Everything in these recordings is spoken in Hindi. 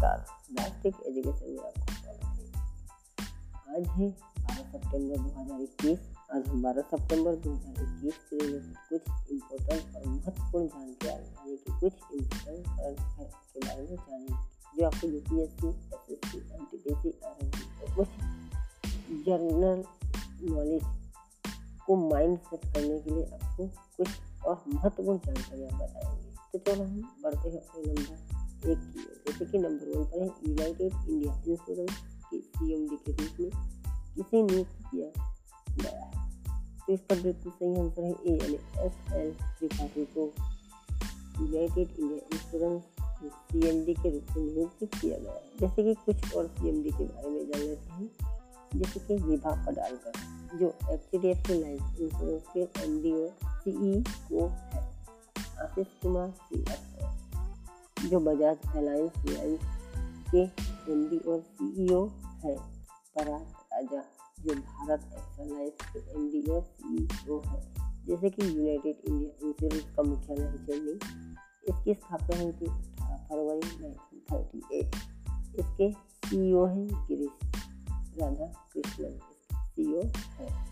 नमस्कार। राष्ट्रिक एजुकेशन में आपका स्वागत है। आज है बारह सितंबर 2021 आज हम बारह सितंबर 2021 के लिए कुछ इम्पोर्टेंट और महत्वपूर्ण जानकारी यानी कि कुछ इम्पोर्टेंट करंट अफेयर के बारे में जानेंगे। जो आपको यूपीएससी एसएससी एनटीपीसी आरएनटी और कुछ जनरल नॉलेज को माइंड सेट करने के लिए आपको कुछ और महत्वपूर्ण जानकारियाँ बताएँगे। तो चलो हम बढ़ते हैं अपने नंबर। एक की ओर जैसे कि नंबर वन पर है यूनाइटेड इंडिया इंश्योरेंस के सीएमडी के रूप में किसे नियुक्त किया गया है तो इसका बिल्कुल सही आंसर है ए यानी एस एल त्रिपाठी को यूनाइटेड इंडिया इंश्योरेंस सी के रूप में नियुक्त किया गया है। जैसे कि कुछ और सी एम डी के बारे में जान लेते हैं। जैसे कि विभा पडालकर, जो H D F C life insurance के एम डी और सी ई को है। आशीष कुमार श्रीवास्तव। जो बजाज अलायंस रिलायंस के एमडी और सीईओ है, पराग राजा, जो भारत एक्सलाइंस के एमडी और सीईओ है। जैसे कि यूनाइटेड इंडिया इंश्योरेंस का मुख्यालय है चेन्नई इसकी स्थापना हुई थी अठारह फरवरी 1938 इसके सीईओ हैं गिरीश राधा कृष्णन। सीईओ है।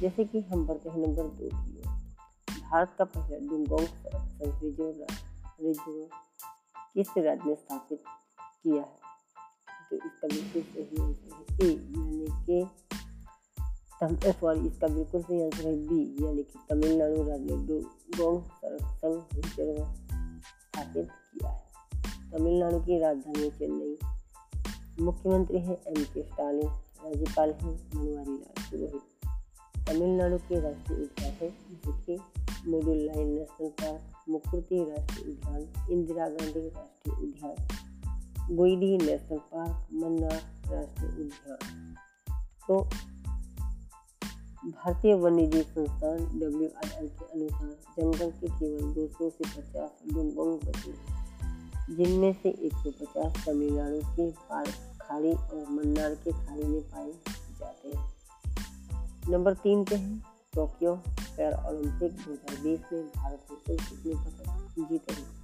जैसे कि हम बढ़ते हैं नंबर दो की ओर। भारत का पहला डुंगोंग संसदीय रिज़र्व किस राज्य ने स्थापित किया है? तो इसका बिल्कुल सही है यानी कि सॉरी इसका बिल्कुल सही आंसर है बी, यानी कि तमिलनाडु राज्य ने डुंगोंग संरक्षण रिज़र्व स्थापित किया है। तमिलनाडु की राजधानी चेन्नई। मुख्यमंत्री है एम के स्टालिन, राज्यपाल हैं बनवारी लाल पुरोहित। तमिलनाडु के राष्ट्रीय उद्यान है जो कि मुडुलाई नेशनल पार्क मुकुर्ती राष्ट्रीय उद्यान, इंदिरा गांधी राष्ट्रीय उद्यान गोइडी नेशनल पार्क मन्नार राष्ट्रीय उद्यान। तो भारतीय वन्यजीव संस्थान डब्ल्यू के अनुसार जंगल के केवल 200 से 50 डुंगोंग बचे जिनमें से 150 तमिलनाडु के पार खाड़ी और मन्नार के खाड़ी में पाए जाते हैं। नंबर तीन पे है टोक्यो। पैर ओलंपिक 2020 में भारत ने कुल कितने पदक जीते हैं।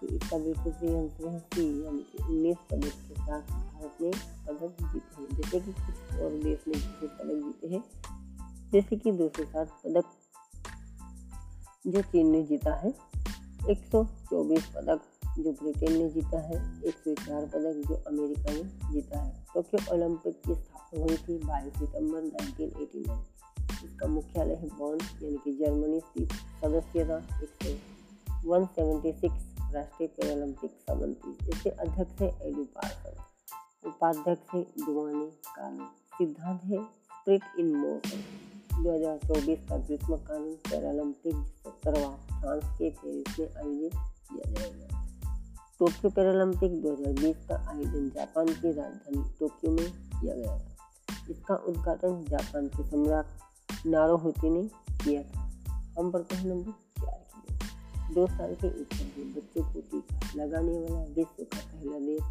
तो इसका बिल्कुल सही आंसर है सी यानी कि उन्नीस पदक के साथ भारत ने पदक जीते हैं। जैसे कि कुछ और देश ने जिसे पदक जीते हैं। जैसे कि दो सौ सात पदक जो चीन ने जीता है। 124 पदक जो ब्रिटेन ने जीता है। 104 पदक जो अमेरिका ने जीता है। टोक्यो ओलंपिक की स्थापना हुई थी 22 सितंबर 1989 इसका मुख्यालय है बॉन, यानी कि जर्मनी स्थित सदस्यता एक सौ वन सेवेंटी सिक्स राष्ट्रीय पैरालंपिक समिति इसके अध्यक्ष है एडू पार्कर। उपाध्यक्ष है दुआनी कानून सिद्धांत है स्प्रिट इन मोशन। 2024 का ग्रीष्मकालीन पैरालंपिक सत्तरवा फ्रांस के पेरिस में आयोजित किया जाएगा। टोक्यो पैरालंपिक 2020 का आयोजन जापान की राजधानी टोक्यो में किया गया था। इसका उद्घाटन जापान के सम्राट नारोहोती ने किया था। हम पढ़ते हैं नंबर चार की दो साल के ऊपर के बच्चों को टीका लगाने वाला विश्व का पहला देश।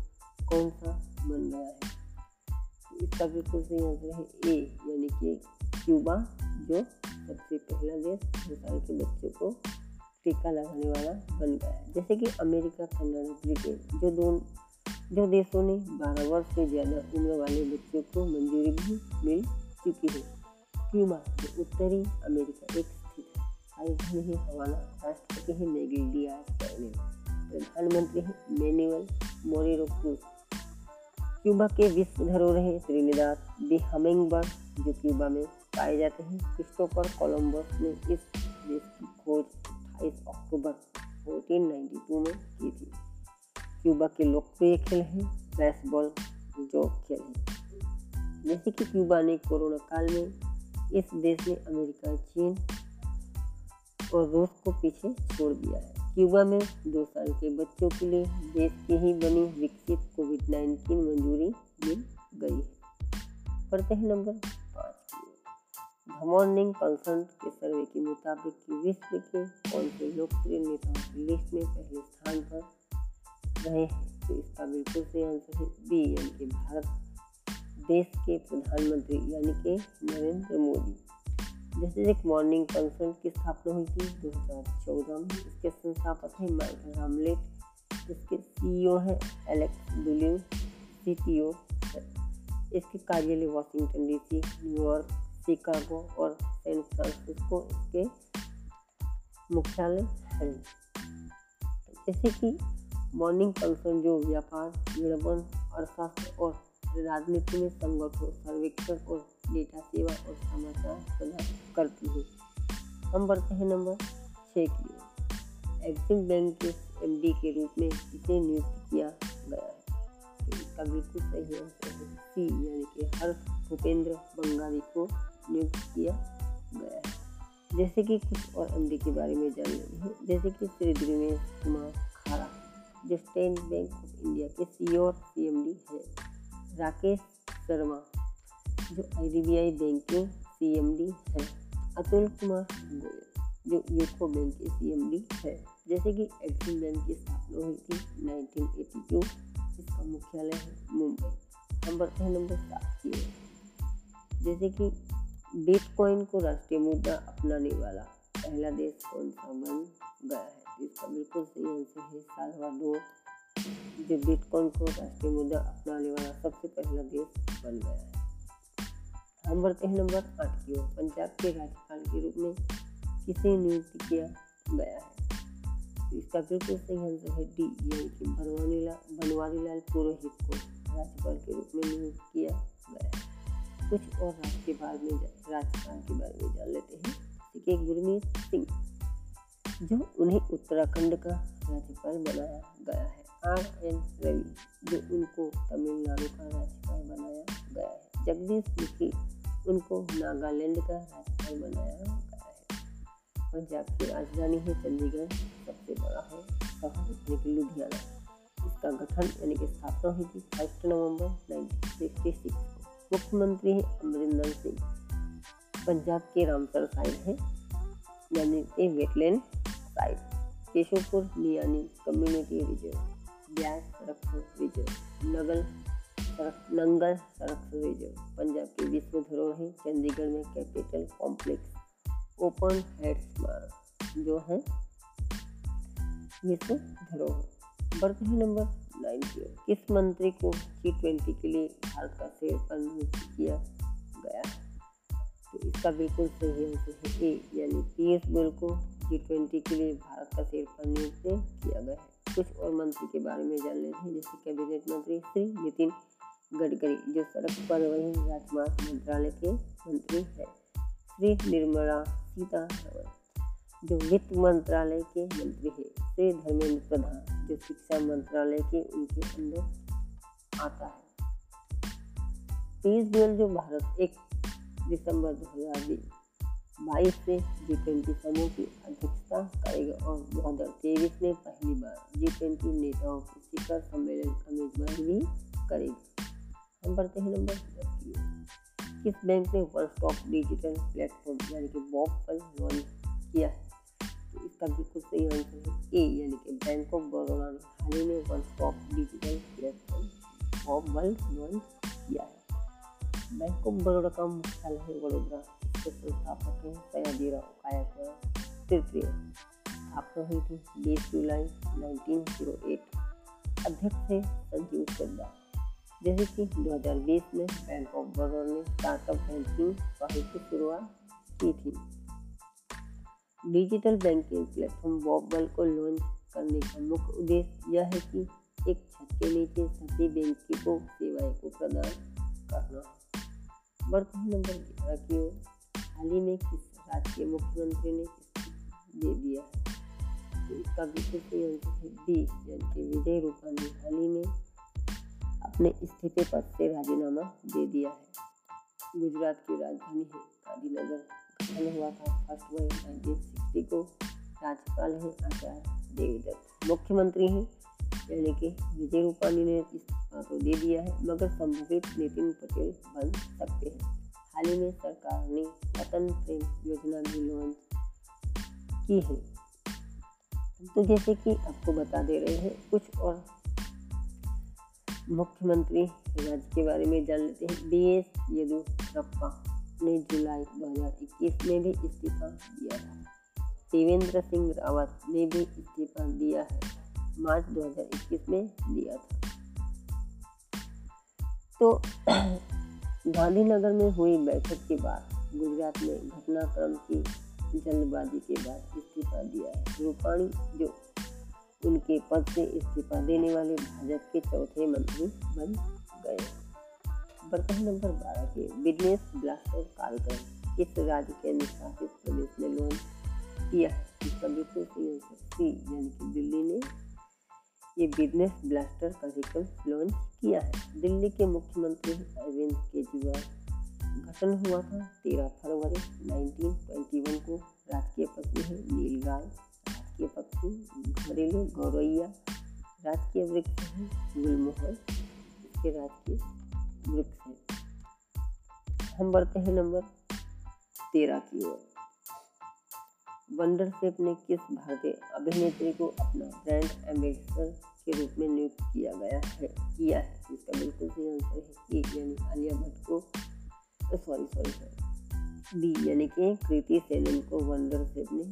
कौन सा? बन गया है। इसका बिल्कुल सही आंसर है ए यानी कि क्यूबा, जो सबसे पहला देश दो साल के बच्चों को टीका लगाने वाला बन गया है। जैसे कि अमेरिका, कनाडा, ब्रिटेन, जो दोनों जो देशों ने 12 वर्ष से ज़्यादा उम्र वाले बच्चों को मंजूरी भी मिल चुकी है। क्यूबा जो उत्तरी अमेरिका एक स्थित है। राजधानी है हवाना राष्ट्रपति है मेगिल डियाज प्रधानमंत्री है मैनुअल मोरेरो क्यूबा के विश्व धरोहर है त्रिनिदाद, दी हमिंगबर्ड जो क्यूबा में पाए जाते हैं। क्रिस्टोफर कोलंबस ने इस देश की खोज 28 अक्टूबर 1492 में की थी। क्यूबा के लोकप्रिय खेल है बेसबॉल जो खेल है। जैसे कि क्यूबा ने कोरोना काल में इस देश ने अमेरिका, चीन और रूस को पीछे छोड़ दिया है। क्यूबा में दो साल के बच्चों के लिए देश की ही बनी विकसित कोविड नाइन्टीन मंजूरी मिल गई है। पढ़ते हैं नंबर पाँच मॉर्निंग कंसर्न के सर्वे के मुताबिक विश्व के कौन से लोकप्रिय नेताओं की लिस्ट में पहले स्थान पर रहे हैं तो इसका बिल्कुल सही आंसर है बी यानी कि भारत। देश के प्रधानमंत्री यानी कि नरेंद्र मोदी। जैसे एक मॉर्निंग कंसर्न की स्थापना हुई थी 2014 में, इसके संस्थापक हैं माइकल रामलेट इसके सीईओ हैं एलेक्स डुलिव सीटीओ इसके कार्यालय Washington DC New York Chicago और सैन फ्रांसिस्को इसके मुख्यालय है। जैसे कि मॉर्निंग फ़ंक्शन जो व्यापार विड़पन अर्थशास्त्र और राजनीति में संगठ हो सर्वेक्षण और डेटा सेवा और समाचार प्रदान करती है। हम बढ़ते हैं नंबर छः की ओर। एक्सिम बैंक के एमडी के रूप में इसे नियुक्त किया गया है। तो इसका बिल्कुल सही आंसर है सी यानी कि हर्ष भूपेंद्र बंगाली को नियुक्त किया गया है। जैसे कि कुछ और एमडी के बारे में जान लेते हैं? जैसे कि श्री दिनेश कुमार खारा जो स्टेट बैंक ऑफ़ इंडिया के सी और सी है। राकेश शर्मा, जो आईडीबीआई बैंक के सीएमडी है। अतुल कुमार गोयल, जो यूको बैंक के सीएमडी है। जैसे कि एक्सिस बैंक की स्थापना हुई थी 1982 इसका मुख्यालय है मुंबई। नंबर, हैं नंबर सात की जैसे कि बिटकॉइन को राष्ट्रीय मुद्रा अपनाने वाला पहला देश कौन सा बन गया है? इसका बिल्कुल सही आंसर है सालवाडोर। जो बिटकॉइन को राष्ट्रीय मुद्दा अपनाने वाला सबसे पहला देश बन गया है। हम बढ़ते हैं नंबर आठ की ओर। पंजाब के राज्यपाल के रूप में किसे नियुक्त किया गया है? तो इसका बिल्कुल सही आंसर है डी यानी कि बनवानी लाल बनवारी लाल पुरोहित को राज्यपाल के रूप में नियुक्त किया गया है। कुछ और राज्य के बारे में राज्यपाल के बारे में जान लेते हैं। है गुरमीत सिंह, जो उन्हें उत्तराखंड का राज्यपाल बनाया गया है। आर एन रवि जो उनको तमिलनाडु का राज्यपाल बनाया गया है। जगदीश मुखी उनको नागालैंड का राज्यपाल बनाया गया है। पंजाब की राजधानी है चंडीगढ़, सबसे बड़ा है शहर, यानी कि लुधियाना। इसका गठन, यानी कि स्थापना हुई थी फ़र्स्ट नवंबर 1966 को। मुख्यमंत्री है अमरिंदर सिंह। पंजाब के रामसर साइड है, यानी कि wetland site Keshopur, Miani community reserve. Beas रखो रिज़र्व नगल सड़क, नंगल रिज़र्व पंजाब की विश्व धरोहर है, चंडीगढ़ में कैपिटल कॉम्प्लेक्स, ओपन हेड स्मारक जो है विश्व धरोहर बढ़ते हैं। नंबर नाइन की किस मंत्री को जी ट्वेंटी के लिए भारत का पर नियुक्त किया गया? तो इसका बिल्कुल सही आंसर है ए यानी पीएस गोयल को जी ट्वेंटी के लिए भारत का पर नियुक्त किया गया है। कुछ और मंत्री के बारे में जान लेते हैं, जैसे कैबिनेट मंत्री श्री नितिन गडकरी, जो सड़क परिवहन राजमार्ग मंत्रालय के मंत्री है। श्री निर्मला सीतारमन जो वित्त मंत्रालय के मंत्री है। श्री धर्मेंद्र प्रधान, जो शिक्षा मंत्रालय के उनके अंदर आता है। पीयूष गोयल, जो भारत एक दिसंबर दो हज़ार बाईस से जी ट्वेंटी समूह की अध्यक्षता करेगा और दो हज़ार तेईस में पहली बार जी ट्वेंटी नेताओं के शिखर सम्मेलन का मेजबानी भी करेगी हम बढ़ते हैं नंबर किस बैंक ने वन स्टॉप डिजिटल प्लेटफॉर्म यानी कि बॉब पर लॉन्च किया? है तो इसका बिल्कुल सही आंसर है ए यानी कि बैंक ऑफ़ बड़ौदा ने हाल ही में one stop digital platform bob बल लॉन्च किया है। बैंक ऑफ़ बड़ौदा का मुख्यालय है वडोदरा इसके संस्थापक हैं सयाजीराव गायकवाड़ तृतीय स्थापना हुई थी बीस जुलाई 1908 अध्यक्ष है संजीव सरदार जैसे कि 2020 में बैंक ऑफ़ बड़ौदा ने स्टार्टअप बैंकिंग पहल की शुरुआत की थी। डिजिटल बैंकिंग प्लेटफॉर्म बॉबल को लॉन्च करने का मुख्य उद्देश्य यह है कि एक छत के नीचे सभी बैंकों को सेवाएँ को प्रदान करना। हैं नंबर ग्यारह की ओर, हाल ही में किस राज्य के मुख्यमंत्री ने दे दिया है? तो इसका बिल्कुल सही है। डी यानी कि विजय रूपाणी हाल ही में अपने इस्तीफे पद से राजीनामा दे दिया है। गुजरात की राजधानी है गांधीनगर। गठन हुआ था। फ़र्स्ट मई नाइनटीन सिक्सटी को राज्यपाल हैं आचार्य देवदत्त मुख्यमंत्री हैं, यानी कि विजय रूपाणी ने इस्तीफा तो दे दिया है, मगर संभवित नितिन पटेल बन सकते हैं। हाल ही में सरकार ने वतन प्रेम योजना भी लॉन्च की है। तो जैसे कि आपको बता दे रहे हैं, कुछ और मुख्यमंत्री राज्य के बारे में जान लेते हैं। बी एस येदुरप्पा ने जुलाई 2021 में भी इस्तीफा दिया था। देवेंद्र सिंह रावत ने भी इस्तीफा दिया है, मार्च 2021 में दिया था। तो गांधीनगर में हुई बैठक के बाद गुजरात में घटनाक्रम की जल्दबाजी के बाद इस्तीफा दिया है। रूपाणी जो उनके पद से इस्तीफा देने वाले भाजपा के चौथे मंत्री बन गए। बर्तन नंबर बारह के बिज़नेस ब्लास्टर कार्यक्रम किस राज्य के अनुशासित प्रदेश में लॉन्च किया है इसका सी यानी कि दिल्ली ने ये बिज़नेस ब्लास्टर कार्यक्रम लॉन्च किया है। दिल्ली के मुख्यमंत्री अरविंद केजरीवाल गठन हुआ था तेरह फरवरी 1921 को। राजकीय पत्नी है नीलगाय राजकीय पक्षी घरेलू गौरैया, राजकीय वृक्ष है गुलमोहर, इसके राजकीय वृक्ष है। हम बढ़ते हैं नंबर तेरह की ओर। वंडर सेप ने किस भारतीय अभिनेत्री को अपना ब्रांड एम्बेसडर के रूप में नियुक्त किया गया है? किया है? इसका बिल्कुल सही आंसर है कि यानी आलिया भट्ट को। सॉरी सॉरी डी यानी कि कृति सेनन को वंडर सेप ने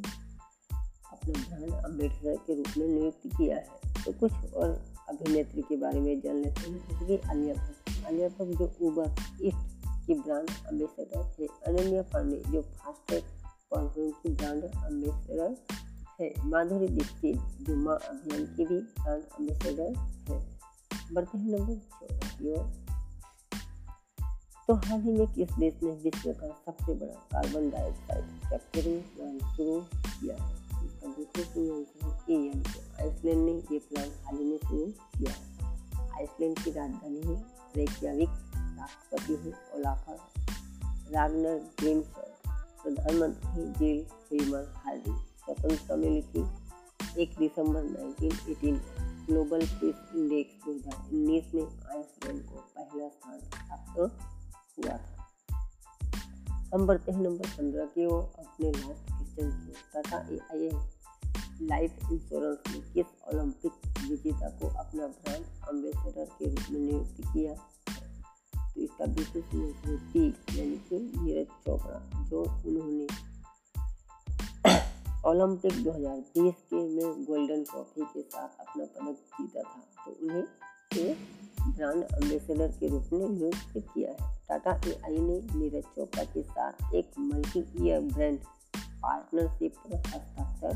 अपना ब्रांड अम्बेसडर के रूप में नियुक्त किया है। तो कुछ और अभिनेत्री के बारे में जान लेते हैं, जैसे कि आलिया भट्ट आलिया भट्ट जो उबर इट की ब्रांड अम्बेसडर है। अनन्या पांडे जो फास्टैग परफ्यूम की ब्रांड अम्बेसडर है। माधुरी दीक्षित जुम्मा अभियान की भी ब्रांड अम्बेसडर है। बढ़ते हैं नंबर चौदह की ओर। तो हाल ही में किस देश ने विश्व का सबसे बड़ा कार्बन डाइऑक्साइड कैप्चरिंग प्लान शुरू किया है। आइसलैंड ने ये प्लान हाल ही में शुरू किया है। आइसलैंड की राजधानी है रेकियाविक राष्ट्रपति है ओलाफा रागनर ग्रीमसन प्रधानमंत्री जिल हिलमर हार्डी। स्वतंत्रता में लिखी एक दिसंबर 1918 ग्लोबल पीस इंडेक्स 2019 में आइसलैंड को पहला स्थान प्राप्त हुआ था। हम बढ़ते हैं नंबर पंद्रह की ओर अपने लास्ट क्वेश्चन की Tata A I life insurance ने किस ओलंपिक विजेता को अपना ब्रांड अम्बेसडर के रूप में नियुक्त किया? तो इसका बिल्कुल सही यानी कि नीरज चोपड़ा, जो उन्होंने ओलंपिक 2020 के में गोल्डन ट्रॉफी के साथ अपना पदक जीता था। तो उन्हें ब्रांड अम्बेसडर के रूप में नियुक्त किया है। टाटा ए ने नीरज चोपड़ा के साथ एक मल्टी ईयर ब्रांड पार्टनरशिप पर हस्ताक्षर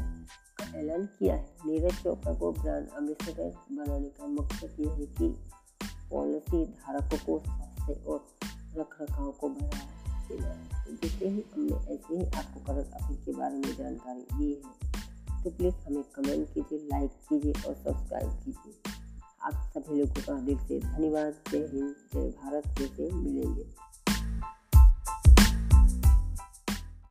का ऐलान किया है। नीरज चोपड़ा को ब्रांड अम्बेसडर बनाने का मकसद यह है कि पॉलिसी धारकों को से और रख रखाव को बढ़ावा देना तो ही हमने ऐसे ही आपको करंट अफेयर के बारे में जानकारी दी है। तो प्लीज़ हमें कमेंट कीजिए लाइक कीजिए और सब्सक्राइब कीजिए। आप सभी लोगों का दिल से धन्यवाद। जय हिंद जय भारत जैसे मिलेंगे।